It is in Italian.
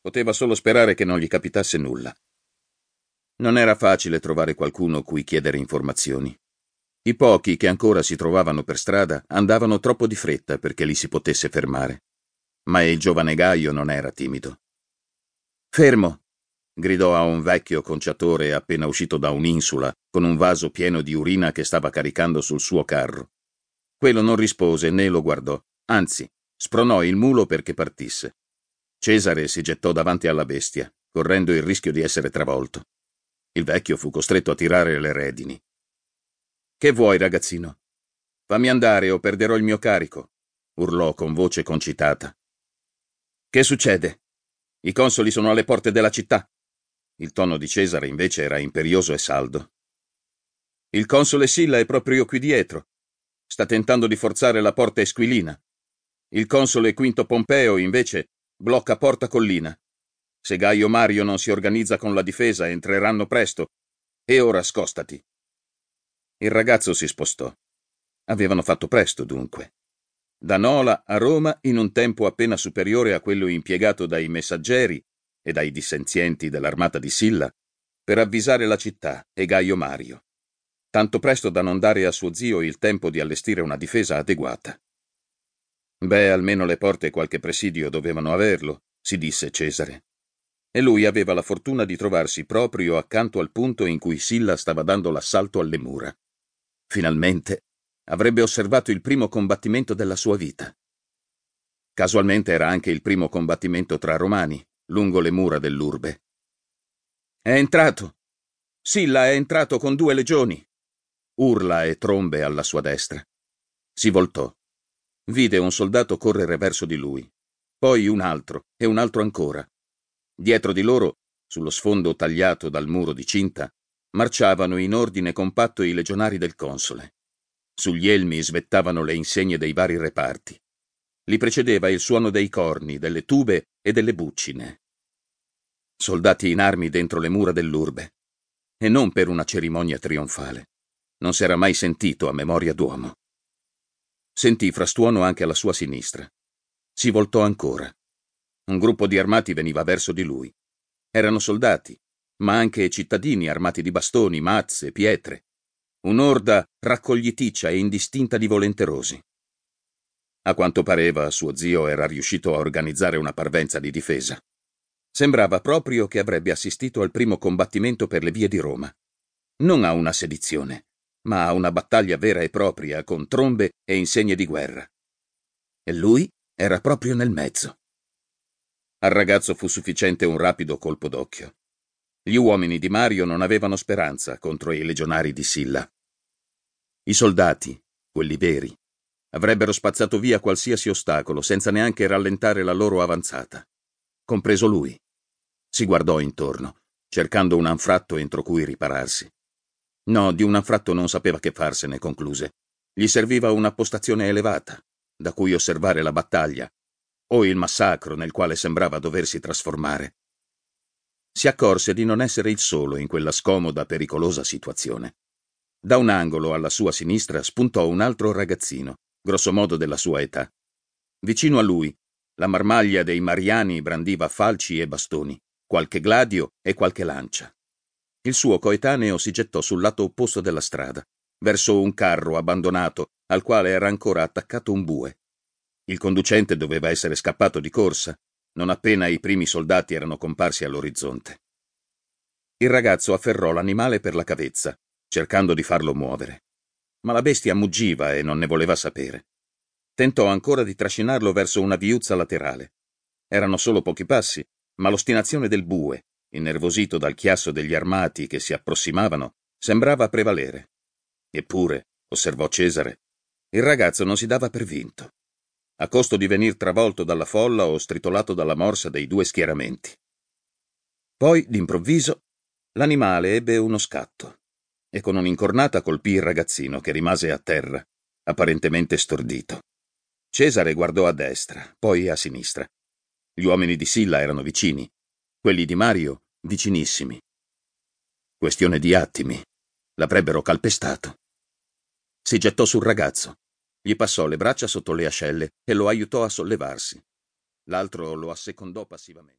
Poteva solo sperare che non gli capitasse nulla. Non era facile trovare qualcuno cui chiedere informazioni. I pochi che ancora si trovavano per strada andavano troppo di fretta perché li si potesse fermare. Ma il giovane Gaio non era timido. Fermo! gridò a un vecchio conciatore appena uscito da un'insula con un vaso pieno di urina che stava caricando sul suo carro. Quello non rispose né lo guardò, anzi, spronò il mulo perché partisse. Cesare si gettò davanti alla bestia, correndo il rischio di essere travolto. Il vecchio fu costretto a tirare le redini. Che vuoi, ragazzino? Fammi andare o perderò il mio carico, urlò con voce concitata. Che succede? I consoli sono alle porte della città. Il tono di Cesare invece era imperioso e saldo. Il console Silla è proprio qui dietro. Sta tentando di forzare la porta Esquilina. Il console Quinto Pompeo, invece, blocca Porta Collina. Se Gaio Mario non si organizza con la difesa, entreranno presto. E ora scostati. Il ragazzo si spostò. Avevano fatto presto, dunque. Da Nola a Roma in un tempo appena superiore a quello impiegato dai messaggeri e dai dissenzienti dell'armata di Silla per avvisare la città e Gaio Mario. Tanto presto da non dare a suo zio il tempo di allestire una difesa adeguata. Beh, almeno le porte e qualche presidio dovevano averlo, si disse Cesare. E lui aveva la fortuna di trovarsi proprio accanto al punto in cui Silla stava dando l'assalto alle mura. Finalmente avrebbe osservato il primo combattimento della sua vita. Casualmente era anche il primo combattimento tra romani, lungo le mura dell'urbe. È entrato! Silla è entrato con due legioni! Urla e trombe alla sua destra. Si voltò. Vide un soldato correre verso di lui, poi un altro e un altro ancora. Dietro di loro, sullo sfondo tagliato dal muro di cinta, marciavano in ordine compatto i legionari del console. Sugli elmi svettavano le insegne dei vari reparti. Li precedeva il suono dei corni, delle tube e delle buccine. Soldati in armi dentro le mura dell'urbe. E non per una cerimonia trionfale. Non s'era mai sentito a memoria d'uomo. Sentì frastuono anche alla sua sinistra. Si voltò ancora. Un gruppo di armati veniva verso di lui. Erano soldati, ma anche cittadini armati di bastoni, mazze, pietre. Un'orda raccogliticcia e indistinta di volenterosi. A quanto pareva, suo zio era riuscito a organizzare una parvenza di difesa. Sembrava proprio che avrebbe assistito al primo combattimento per le vie di Roma. Non a una sedizione, ma a una battaglia vera e propria, con trombe e insegne di guerra. E lui era proprio nel mezzo. Al ragazzo fu sufficiente un rapido colpo d'occhio. Gli uomini di Mario non avevano speranza contro i legionari di Silla. I soldati, quelli veri, avrebbero spazzato via qualsiasi ostacolo senza neanche rallentare la loro avanzata, compreso lui. Si guardò intorno, cercando un anfratto entro cui ripararsi. No, di un anfratto non sapeva che farsene, concluse. Gli serviva una postazione elevata, da cui osservare la battaglia, o il massacro nel quale sembrava doversi trasformare si accorse di non essere il solo in quella scomoda, pericolosa situazione. Da un angolo alla sua sinistra spuntò un altro ragazzino, grossomodo della sua età. Vicino a lui, la marmaglia dei Mariani brandiva falci e bastoni, qualche gladio e qualche lancia. Il suo coetaneo si gettò sul lato opposto della strada, verso un carro abbandonato al quale era ancora attaccato un bue. Il conducente doveva essere scappato di corsa, non appena i primi soldati erano comparsi all'orizzonte. Il ragazzo afferrò l'animale per la cavezza, cercando di farlo muovere. Ma la bestia muggiva e non ne voleva sapere. Tentò ancora di trascinarlo verso una viuzza laterale. Erano solo pochi passi, ma l'ostinazione del bue, innervosito dal chiasso degli armati che si approssimavano, sembrava prevalere. Eppure, osservò Cesare, il ragazzo non si dava per vinto a costo di venir travolto dalla folla o stritolato dalla morsa dei due schieramenti. Poi, d'improvviso, l'animale ebbe uno scatto e con un'incornata colpì il ragazzino che rimase a terra, apparentemente stordito. Cesare guardò a destra, poi a sinistra. Gli uomini di Silla erano vicini, quelli di Mario vicinissimi. Questione di attimi. L'avrebbero calpestato. Si gettò sul ragazzo, gli passò le braccia sotto le ascelle e lo aiutò a sollevarsi. L'altro lo assecondò passivamente.